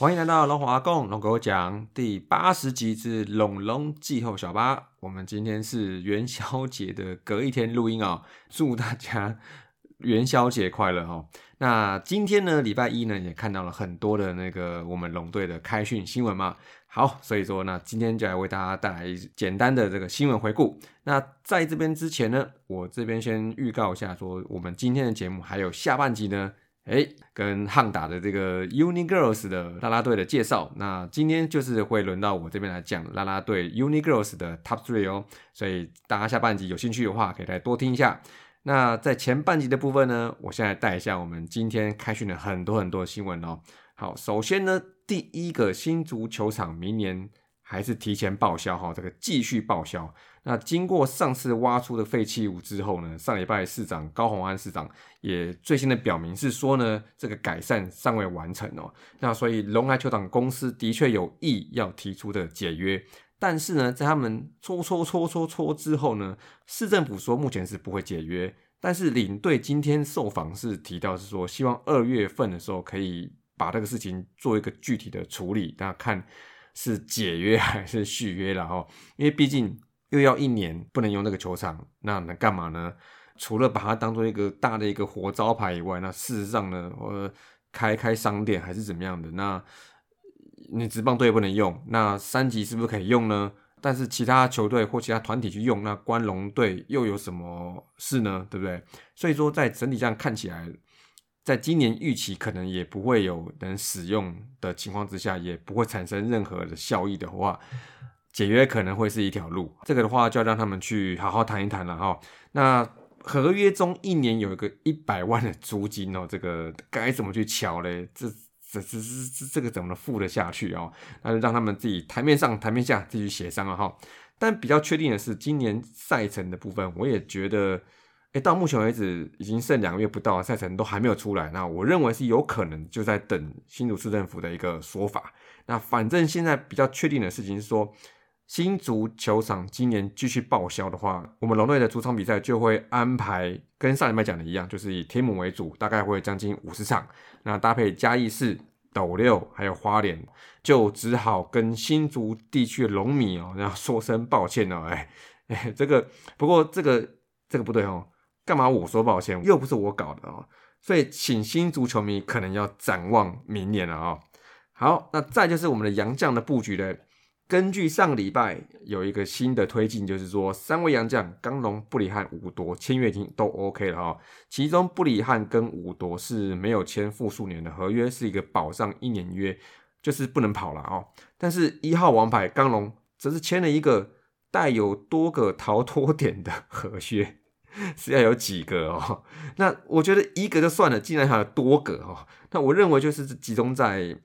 欢迎来到龙华共龙狗讲第八十集之龙龙季后小八。我们今天是元宵节的隔一天录音哦，祝大家元宵节快乐哦。那今天呢，礼拜一呢，也看到了很多的那个我们龙队的开训新闻嘛。好，所以说那，今天就来为大家带来简单的这个新闻回顾。那在这边之前呢，我这边先预告一下，说我们今天的节目还有下半集呢。哎，跟汉打的这个 Uni Girls 的啦啦队的介绍，那今天就是会轮到我这边来讲啦啦队 Uni Girls 的 Top Three 哦，所以大家下半集有兴趣的话，可以来多听一下。那在前半集的部分呢，我现在带一下我们今天开训的很多很多新闻哦。好，首先呢，第一个新足球场明年还是提前报销哈，这个继续报销。那经过上次挖出的废弃物之后呢，上礼拜市长高鸿安市长也最新的表明是说呢，这个改善尚未完成哦。那所以龙海球场公司的确有意要提出的解约。但是呢，在他们搓搓搓搓搓之后呢，市政府说目前是不会解约。但是领队今天受访是提到是说，希望二月份的时候可以把这个事情做一个具体的处理，大家看是解约还是续约了哈。因为毕竟又要一年不能用那个球场，那能干嘛呢？除了把它当做一个大的一个活招牌以外，那事实上呢，呃，开开商店还是怎么样的那。你职棒队不能用，那三级是不是可以用呢？但是其他球队或其他团体去用，那关龙队又有什么事呢？对不对？所以说，在整体上看起来，在今年预期可能也不会有人使用的情况之下，也不会产生任何的效益的话，解约可能会是一条路。这个的话，就要让他们去好好谈一谈了哈。那合约中一年有一个一百万的租金哦，这个该怎么去瞧嘞？这这这这这个怎么付得下去哦？那就让他们自己台面上台面下继续协商了哈。但比较确定的是，今年赛程的部分，我也觉得，哎，到目前为止已经剩两个月不到，赛程都还没有出来。那我认为是有可能就在等新竹市政府的一个说法。那反正现在比较确定的事情是说，新足球场今年继续报销的话，我们龙队的主场比赛就会安排跟上礼拜讲的一样，就是以天母为主，大概会将近五十场。那搭配嘉义市、斗六还有花莲，就只好跟新竹地区的龙迷哦，然后说声抱歉哦，哎哎，这个不过这个这个不对哦，干嘛我说抱歉？又不是我搞的哦，所以请新足球迷可能要展望明年了哦。好，那再就是我们的杨将的布局嘞。根据上礼拜有一个新的推进，就是说三位洋将刚龙、布里汉、武夺签约已经都 OK 了哈。其中布里汉跟武夺是没有签复数年的合约，是一个保障一年约，就是不能跑了哦。但是一号王牌刚龙则是签了一个带有多个逃脱点的合约，是要有几个哦？那我觉得一个就算了，竟然还有多个哦。那我认为就是集中在。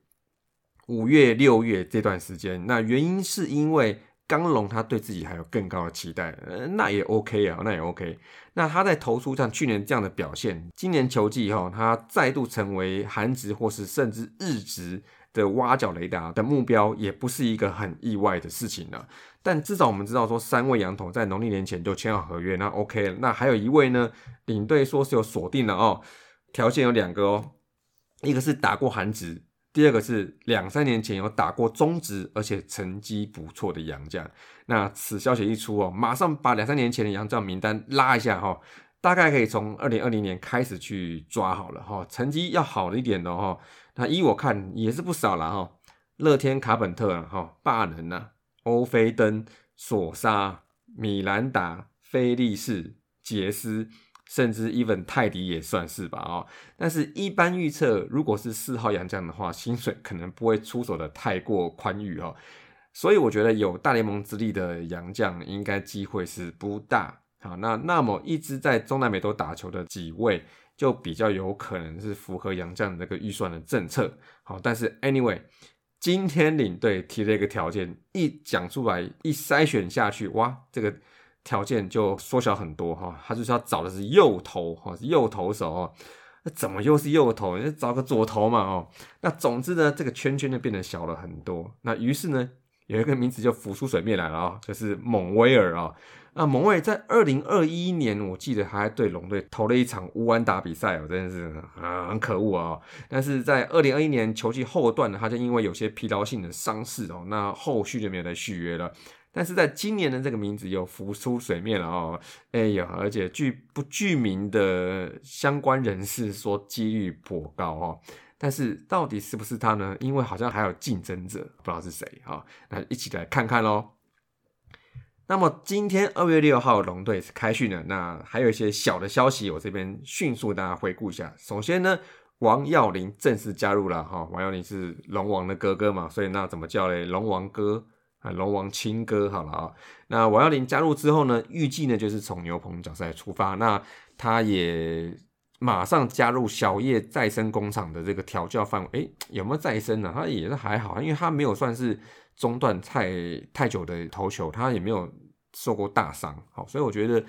五月、六月这段时间，那原因是因为刚龙他对自己还有更高的期待，呃，那也 OK 啊，那也 OK。那他在投出像去年这样的表现，今年球季哈，他再度成为韩职或是甚至日职的挖角雷达的目标，也不是一个很意外的事情了。但至少我们知道说，三位羊头在农历年前就签好合约，那 OK 了。那还有一位呢，领队说是有锁定了哦，条件有两个哦，一个是打过韩职。第二个是两三年前有打过中职，而且成绩不错的洋将。那此消息一出哦，马上把两三年前的洋将名单拉一下哈，大概可以从二零二零年开始去抓好了哈，成绩要好一点的哈。那依我看也是不少了哈，乐天卡本特哈，霸能呐，欧菲登、索沙、米兰达、菲利士、杰斯。甚至 even 泰迪也算是吧哦，但是一般预测，如果是四号洋将的话，薪水可能不会出手的太过宽裕哦，所以我觉得有大联盟之力的洋将应该机会是不大。好，那那么一直在中南美洲打球的几位，就比较有可能是符合杨将这个预算的政策。好，但是 anyway，今天领队提了一个条件，一讲出来，一筛选下去，哇，这个。条件就缩小很多哈，他就是要找的是右投哈，右投手哦，那怎么又是右投？你找个左投嘛哦。那总之呢，这个圈圈就变得小了很多。那于是呢，有一个名字就浮出水面来了啊、就是蒙威尔啊、那蒙威尔在二零二一年，我记得还对龙队投了一场乌安打比赛哦，真的是很可恶啊、但是在二零二一年球季后段呢，他就因为有些疲劳性的伤势哦，那后续就没有再续约了。但是在今年的这个名字又浮出水面了哦，哎呀，而且据不具名的相关人士说，几率颇高哦。但是到底是不是他呢？因为好像还有竞争者，不知道是谁啊、哦。那一起来看看喽。那么今天二月六号龙队是开训了，那还有一些小的消息，我这边迅速大家回顾一下。首先呢，王耀林正式加入了哈、王耀林是龙王的哥哥嘛，所以那怎么叫嘞？龙王哥啊，龙王亲哥好了啊、那王耀林加入之后呢，预计呢就是从牛棚角赛出发，那他也马上加入小叶再生工厂的这个调教范围。诶，有没有再生呢、他也是还好，因为他没有算是中断太太久的投球，他也没有受过大伤，好，所以我觉得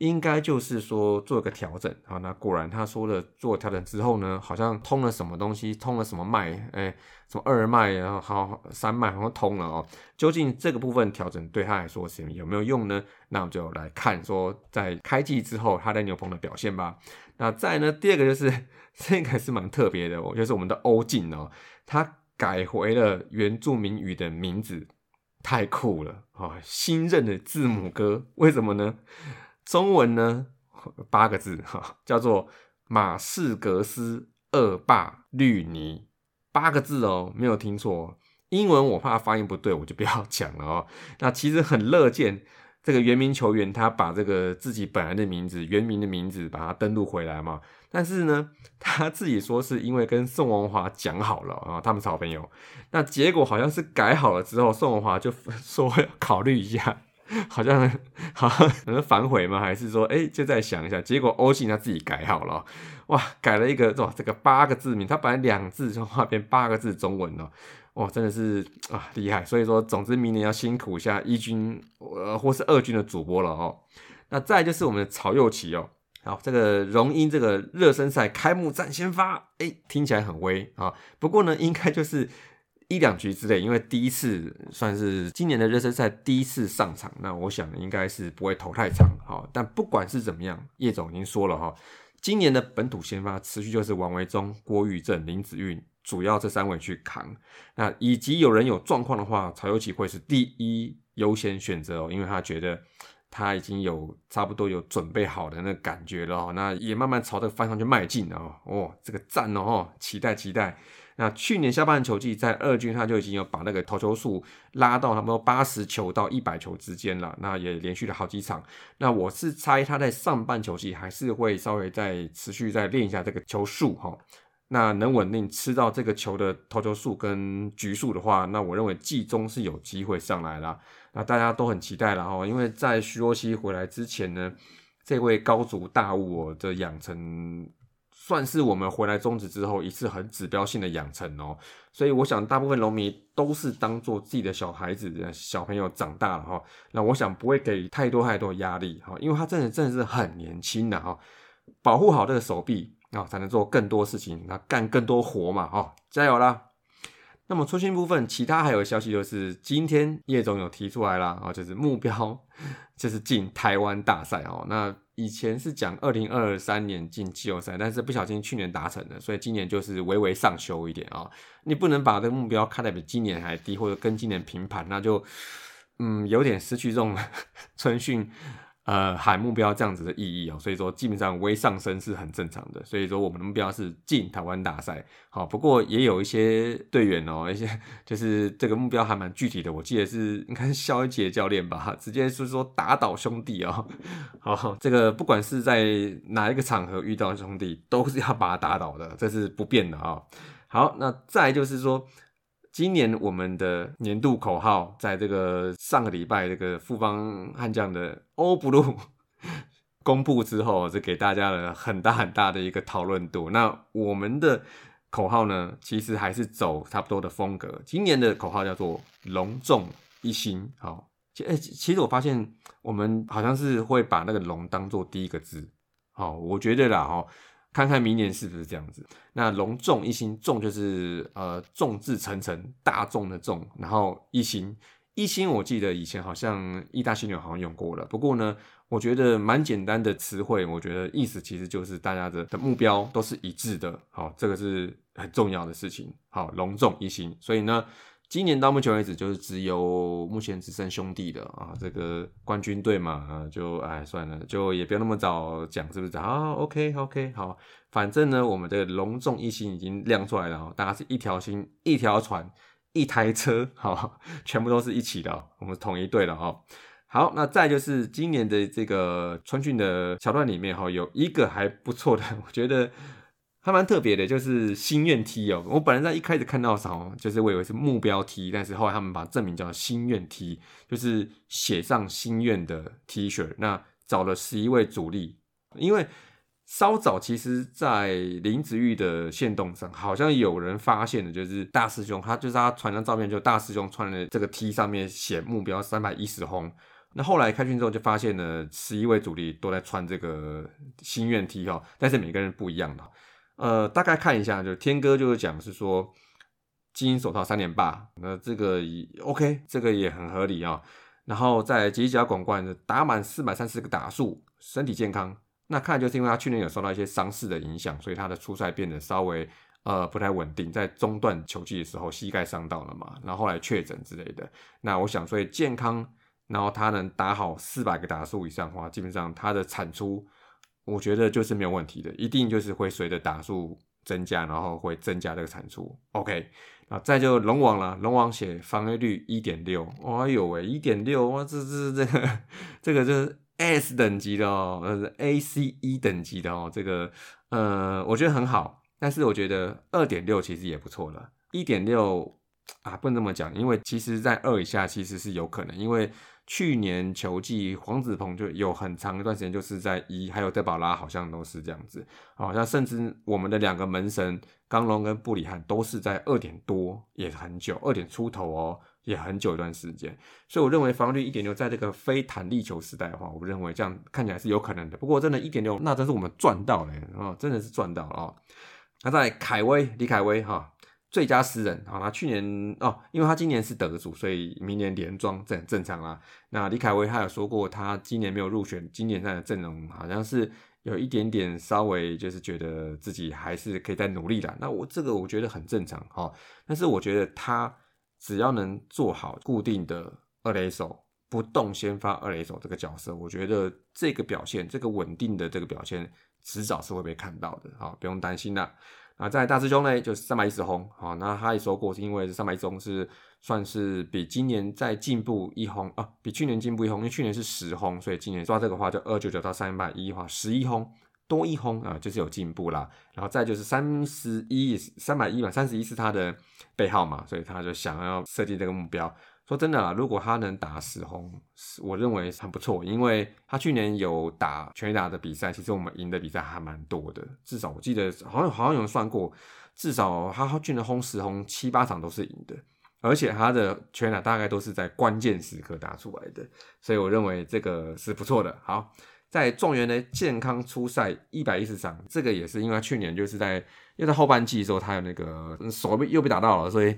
应该就是说做个调整。啊，那果然他说了做调整之后呢，好像通了什么东西，通了什么脉，诶，什么二脉，然后好三脉好像通了哦。究竟这个部分调整对他来说是有没有用呢？那我们就来看说在开季之后他在牛棚的表现吧。那再呢，第二个就是这个是蛮特别的哦，就是我们的欧进哦，他改回了原住民语的名字，太酷了啊、新任的字母哥，为什么呢？中文呢 八个字哈、叫做马士格斯恶霸绿尼，八个字哦，没有听错。英文我怕发音不对，我就不要讲了哦。那其实很乐见这个原名球员他把这个自己本来的名字、原名的名字把它登录回来嘛。但是呢，他自己说是因为跟宋文华讲好了啊，他们是好朋友。那结果好像是改好了之后，宋文华就说要考虑一下，好像好像反悔吗？还是说哎、就再想一下？结果欧信他自己改好了，哇，改了一个哇这个八个字名，他本来两字就画变八个字中文了。哇，真的是啊厉害！所以说，总之明年要辛苦一下一军呃或是二军的主播了哦。那再就是我们的曹佑齐哦，好，这个荣膺这个热身赛开幕战先发，哎，听起来很威啊。不过呢，应该就是一两局之类，因为第一次算是今年的热身赛第一次上场，那我想应该是不会投太长。哈，但不管是怎么样，叶总已经说了哈，今年的本土先发持续就是王维忠、郭玉正、林子韵。主要这三位去扛，那以及有人有状况的话，曹佑齐会是第一优先选择哦，因为他觉得他已经有差不多有准备好的那感觉了，那也慢慢朝这个方向去迈进了哦，哦，这个赞哦，期待期待。那去年下半球季在二军他就已经有把那个投球数拉到差不多八十球到一百球之间了，那也连续了好几场。那我是猜他在上半球季还是会稍微再持续再练一下这个球数哈。那能稳定吃到这个球的投球数跟局数的话，那我认为季中是有机会上来啦。那大家都很期待了哈，因为在徐若曦回来之前呢，这位高足大物的养成，算是我们回来中止之后一次很指标性的养成哦。所以我想大部分农民都是当做自己的小孩子、小朋友长大了哈。那我想不会给太多太多压力哈，因为他真的真的是很年轻的哈，保护好这个手臂。啊、哦，才能做更多事情，那干更多活嘛，哦，加油啦！那麼出訓部分，其他還有消息就是，今天葉總有提出來啦，哦，就是目標 就是進台灣大賽哦。那以前是讲二零二三年进季后赛，但是不小心去年达成了，所以今年就是微微上修一点啊、你不能把这个目标看得比今年还低，或者跟今年平盘，那就嗯有点失去这种 春训。呃，喊目标这样子的意义哦，所以说基本上微上升是很正常的，所以说我们的目标是进台湾大赛。好，不过也有一些队员哦，一些就是这个目标还蛮具体的，我记得是应该是蕭一傑教练吧，直接是说打倒兄弟哦。好，这个不管是在哪一个场合遇到兄弟，都是要把他打倒的，这是不变的啊、哦。好，那再就是说。今年我們的年度口號，在這個上個禮拜這個富邦悍將的 All Blue 公布之後，是給大家了很大很大的一個討論度。那我們的口號呢，其實還是走差不多的風格。今年的口號叫做“隆重一心”。好，其誒，其實我發現我們好像是會把那個“龍”當做第一個字。好，我覺得啦，哈。看看明年是不是這樣子？那隆重一心，重就是呃众志成城，大眾的眾，然後一心一心我记得以前好像意大犀牛好像用过了，不过呢，我觉得蛮简单的词汇，我觉得意思其实就是大家的的目标都是一致的，好，这个是很重要的事情，好，隆重一心，所以呢。今年到目前为止，就是只有目前只剩兄弟的啊，这个冠军队嘛，啊，就哎算了，就也不要那么早讲，是不是啊？OK OK，好，反正呢，我们的隆重一心已经亮出来了，大家是一条心、一条船、一台车，好，全部都是一起的，我们统一队了哦。好，那再就是今年的这个春训的桥段里面哈，有一个还不错的，我觉得。还蛮特别的，就是心愿 T 哦。我本来在一开始看到的时候，就是我以为是目标 T，但是后来他们把证明叫心愿 T，就是写上心愿的 T 恤。那找了十一位主力，因为稍早其实，在林子玉的线动上，好像有人发现的，就是大师兄，他就是他传张照片，就大师兄穿的这个 T 上面写目标三百一十轰。那后来开训之后，就发现了十一位主力都在穿这个心愿 T 哈，但是每个人不一样的。呃，大概看一下，就天哥就是讲是说，金银手套三连霸，那这个 OK，这个也很合理啊。然后在吉甲广冠打满四百三十个打数，身体健康，那看就是因为他去年有受到一些伤势的影响，所以他的出赛变得稍微呃不太稳定，在中段球季的时候膝盖伤到了嘛，然后后来确诊之类的。那我想，所以健康，然后他能打好四百个打数以上的话，基本上他的产出。我觉得就是没有问题的，一定就是会随着打数增加，然后会增加这个产出。OK，啊，再就龙王了，龙王写防御率一点六，哎呦喂，一点六哇，这这这个这个就是 S 等级的哦，呃，ACE 等级的哦，这个呃，我觉得很好，但是我觉得二点六其实也不错了，一点六啊，不能这么讲，因为其实在二以下其实是有可能，因为。去年球季，黄子鹏就有很长一段时间就是在一，还有德保拉好像都是这样子，好像甚至我们的两个门神刚龙跟布里汉都是在二点多，也很久，二点出头哦，也很久一段时间。所以我认为防御率一点六，在这个非弹力球时代的话，我认为这样看起来是有可能的。不过真的，一点六那真是我们赚到了啊，真的是赚到了啊。那在凯威，李凯威哈。最佳诗人，好，他去年哦，因为他今年是得主，所以明年连庄这很正常啦。那李凯威他有说过，他今年没有入选今年赛的阵容，好像是有一点点稍微就是觉得自己还是可以再努力的。那我这个我觉得很正常哈，但是我觉得他只要能做好固定的二垒手，不动先发二垒手这个角色，我觉得这个表现，这个稳定的这个表现，迟早是会被看到的，好，不用担心啦。啊，在大师兄呢，就是三百一十轰，好，那他也说过，是因为三百一十轰是算是比今年再进步一轰啊，比去年进步一轰，因为去年是十轰，所以今年抓这个话就二九九到三百一话十一轰多一轰啊，就是有进步啦。然后再就是三十一三百一嘛，三十一是他的背号嘛，所以他就想要设计这个目标。说真的啦，如果他能打十轰，我认为很不错，因为他去年有打全打的比赛，其实我们赢的比赛还蛮多的，至少我记得好像好像有人算过，至少他去年轰十轰七八场都是赢的，而且他的全打大概都是在关键时刻打出来的，所以我认为这个是不错的。好，在状元的健康出赛一百一十场，这个也是因为去年就是在又在后半季的时候，他有那个手被又被打到了，所以。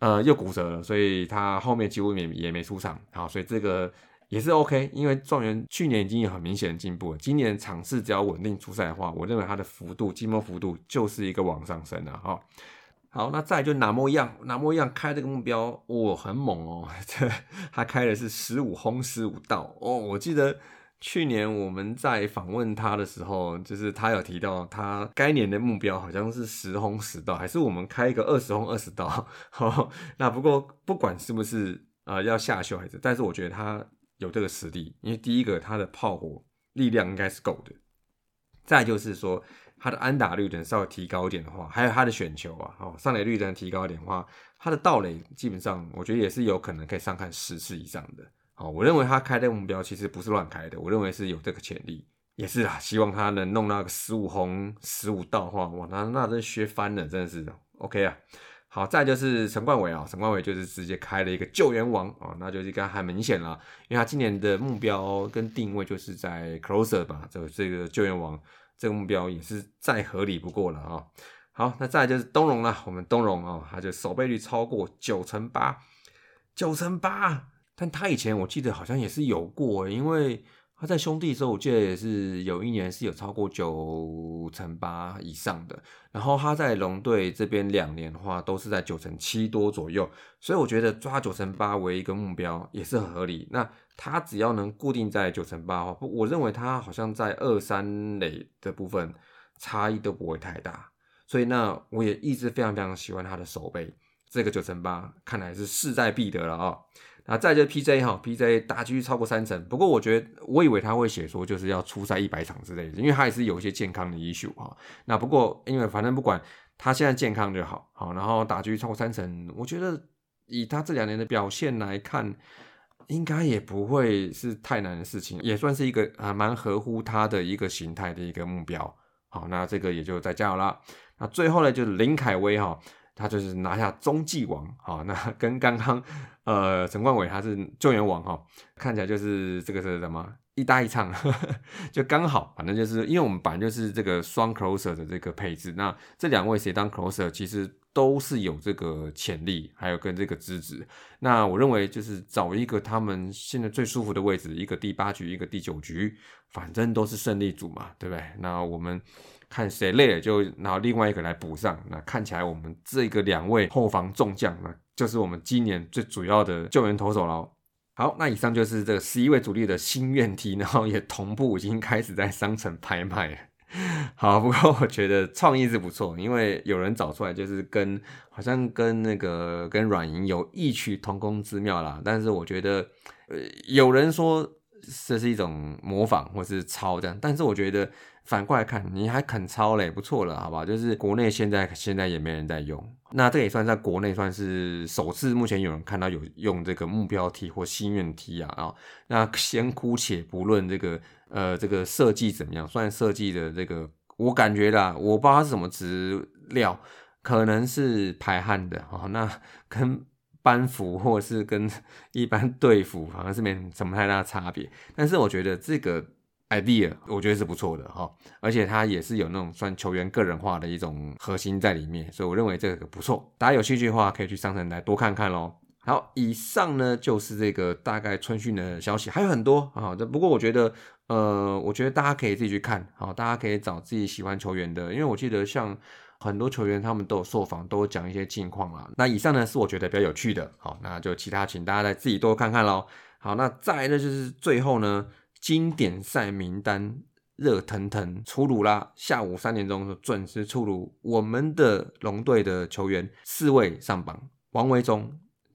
呃，又骨折了，所以他后面几乎也也没出场，好，所以这个也是 OK，因为状元去年已经有很明显的进步了，今年场次只要稳定出赛的话，我认为他的幅度，进步幅度就是一个往上升了，哈，好，那再就哪模一样，哪模一样开这个目标，哇，很猛哦，这他开的是十五轰十五道哦，我记得。去年我们在访问他的时候，就是他有提到他该年的目标好像是十轰十道，还是我们开一个二十轰二十道。那不过不管是不是呃要下修还是，但是我觉得他有这个实力，因为第一个他的炮火力量应该是够的，再就是说他的安打率能稍微提高一点的话，还有他的选球啊，哦上垒率能提高一点的话，他的盗垒基本上我觉得也是有可能可以上看十次以上的。哦，我认为他开的目标其实不是乱开的，我认为是有这个潜力，也是啊，希望他能弄那个十五红十五道话，哇，那那真削翻了，真的是 OK 啊。好，再就是陈冠伟啊，陈冠伟就是直接开了一个救援王啊，那就是刚很明显了，因为他今年的目标跟定位就是在 closer 吧，这这个救援王这个目标也是再合理不过了啊。好，那再就是东荣了，我们东荣啊，他就守备率超过九成八。九成八，但他以前我记得好像也是有过，因为他在兄弟的时候，我记得也是有一年是有超过九成八以上的。然后他在龙队这边两年的话，都是在九成七多左右，所以我觉得抓九成八为一个目标也是很合理。那他只要能固定在九成八的话，我认为他好像在二三垒的部分差异都不会太大。所以那我也一直非常非常喜欢他的手背。这个九成八看来是势在必得了啊！啊再就 PJ 哈，PJ 打击超过三成。不过我觉得，我以为他会写说就是要出赛一百场之类的，因为他也是有一些健康的 issue 哈。那不过因为反正不管他现在健康就好，好，然后打击超过三成，我觉得以他这两年的表现来看，应该也不会是太难的事情，也算是一个啊蛮合乎他的一个形态的一个目标。好，那这个也就再加油啦。那最后呢，就是林凯威哈。他就是拿下中继王，好，那 跟刚刚呃陈冠伟他是救援王哈，看起来就是这个是什么一搭一唱，就刚好，反正就是因为我们本来就是这个双 closer 的这个配置，那这两位谁当 closer 其实都是有这个潜力，还有跟这个资质，那我认为就是找一个他们现在最舒服的位置，一个第八局，一个第九局，反正都是胜利组嘛，对不对？那我们。看谁累了就拿另外一个来补上，那看起来我们这个两位后防重将，那就是我们今年最主要的救援投手喽。好，那以上就是这个十一位主力的心愿题，然后也同步已经开始在商城拍卖了。好，不过我觉得创意是不错，因为有人找出来就是跟好像跟那个跟软银有异曲同工之妙啦。但是我觉得，呃，有人说这是一种模仿或是抄这样，但是我觉得。反过来看，你还肯抄嘞，不错了，好吧？就是国内现在现在也没人在用，那这也算在国内算是首次，目前有人看到有用这个目标题或心愿题啊啊。那先姑且不论这个呃这个设计怎么样，算设计的这个，我感觉啦，我不知道是什么质料，可能是排汗的啊。那跟班服或者是跟一般队服好像是没什么太大差别，但是我觉得这个。Idea 我觉得是不错的哈，而且它也是有那种算球员个人化的一种核心在里面，所以我认为这个不错。大家有兴趣的话，可以去商城来多看看喽。好，以上呢就是这个大概春训的消息，还有很多啊。这不过我觉得，呃，我觉得大家可以自己去看，好，大家可以找自己喜欢球员的，因为我记得像很多球员他们都有受访，都有讲一些近况啊。那以上呢是我觉得比较有趣的，好，那就其他请大家再自己多看看喽。好，那再来呢就是最后呢。经典赛名单热腾腾出炉啦！下午三点钟准时出炉，我们的龙队的球员四位上榜：王维忠、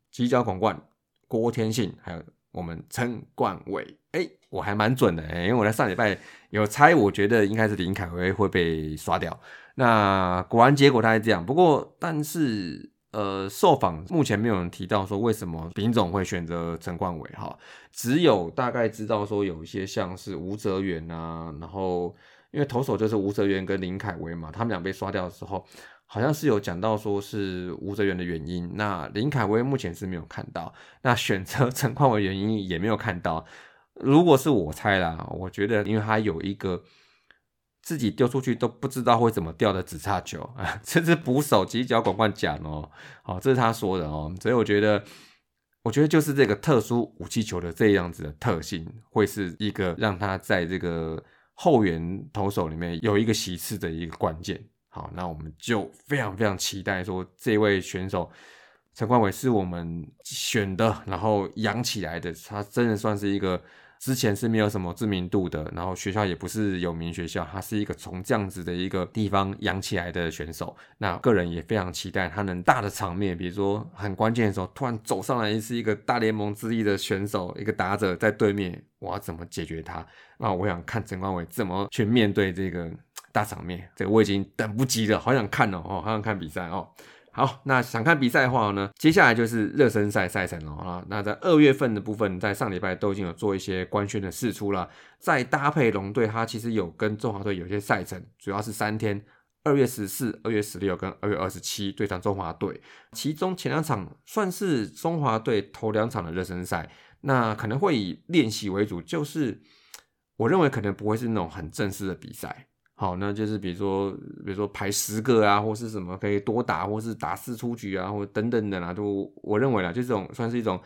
吉角广冠、郭天信，还有我们陈冠伟。哎，我还蛮准的哎，因为我在上礼拜有猜，我觉得应该是林凯威会被刷掉。那果然结果他是这样，不过但是。呃，受访目前没有人提到说为什么丙总会选择陈冠伟哈，只有大概知道说有一些像是吴泽源啊，然后因为投手就是吴泽源跟林凯威嘛，他们俩被刷掉的时候，好像是有讲到说是吴泽源的原因，那林凯威目前是没有看到，那选择 陈冠伟原因也没有看到，如果是我猜啦，我觉得因为他有一个。自己丢出去都不知道会怎么掉的紫叉球啊，这是捕手犄角管管讲哦，好，这是他说的哦，所以我觉得，我觉得就是这个特殊武器球的这样子的特性，会是一个让他在这个后援投手里面有一个席次的一个关键。好，那我们就非常非常期待说，这位选手陈冠伟是我们选的，然后养起来的，他真的算是一个。之前是没有什么知名度的，然后学校也不是有名学校，他是一个从这样子的一个地方养起来的选手。那个人也非常期待他能大的场面，比如说很关键的时候突然走上来一是一个大联盟之一的选手，一个打者在对面，我要怎么解决他？那我想看陈冠伟怎么去面对这个大场面，这个我已经等不及了，好想看，哦，好想看比赛哦。好，那想看比赛的话呢，接下来就是热身赛赛程了啊。那在二月份的部分，在上礼拜都已经有做一些官宣的释出了。再搭配龙队，它其实有跟中华队有些赛程，主要是三天：二月十四、二月十六跟二月二十七对上中华队。其中前两场算是中华队头两场的热身赛，那可能会以练习为主，就是我认为可能不会是那种很正式的比赛。好，那就是比如说，比如说排十个啊，或是什么可以多打，或是打四出局啊，或等等等啊，都我认为啊，就这种算是一种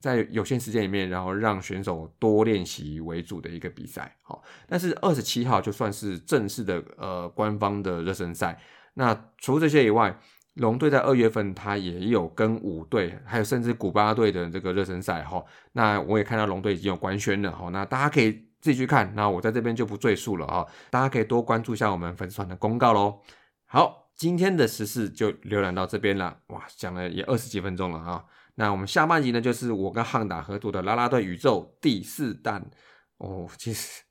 在有限时间里面，然后让选手多练习为主的一个比赛。好，但是二十七号就算是正式的呃官方的热身赛。那除这些以外，龙队在二月份他也有跟五队，还有甚至古巴队的这个热身赛。哈，那我也看到龙队已经有官宣了。哈，那大家可以。自己去看，那我在这边就不赘述了啊，大家可以多关注一下我们粉丝团的公告喽。好，今天的时事就浏览到这边了，哇，讲了也二十几分钟了啊。那我们下半集呢，就是我跟汉达合作的拉拉队宇宙第四弹哦。其实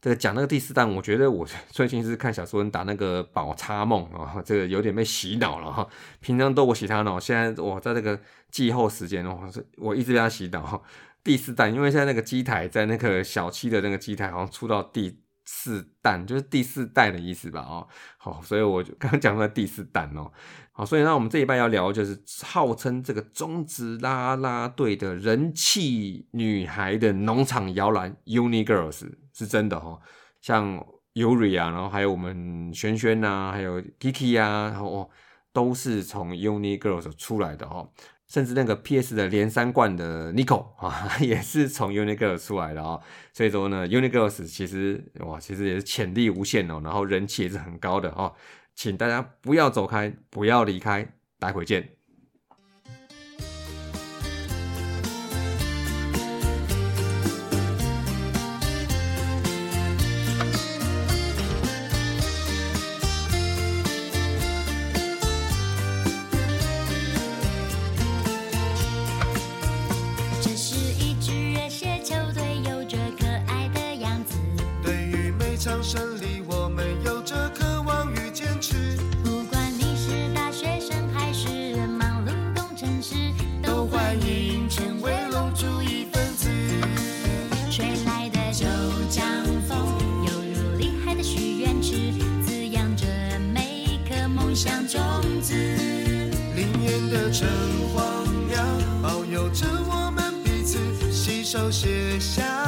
这个讲那个第四弹，我觉得我 最近是看小说人打那个宝叉梦啊，这个有点被洗脑了哈。平常都我洗他脑，现在我在这个季后时间哦，我一直被他洗脑。第四弹，因为现在那个机台在那个小七的那个机台好像出到第四弹，就是第四代的意思吧？哦，好，所以我就刚刚讲到第四弹哦，好，所以呢，我们这一半要聊就是号称这个中职啦啦队的人气女孩的农场摇篮 Uni Girls 是真的哦，像 Yuri 啊，然后还有我们轩轩呐，还有 Kiki 啊，然后哦，都是从 Uni Girls 出来的哦。甚至那个 P.S. 的连三冠的 Nico 啊，也是从 Uniqlo 出来的啊。所以说呢，Unigirls 其实哇，其实也是潜力无限哦，然后人气也是很高的哦。请大家不要走开，不要离开，待会见。城隍庙保佑着我们彼此携手写下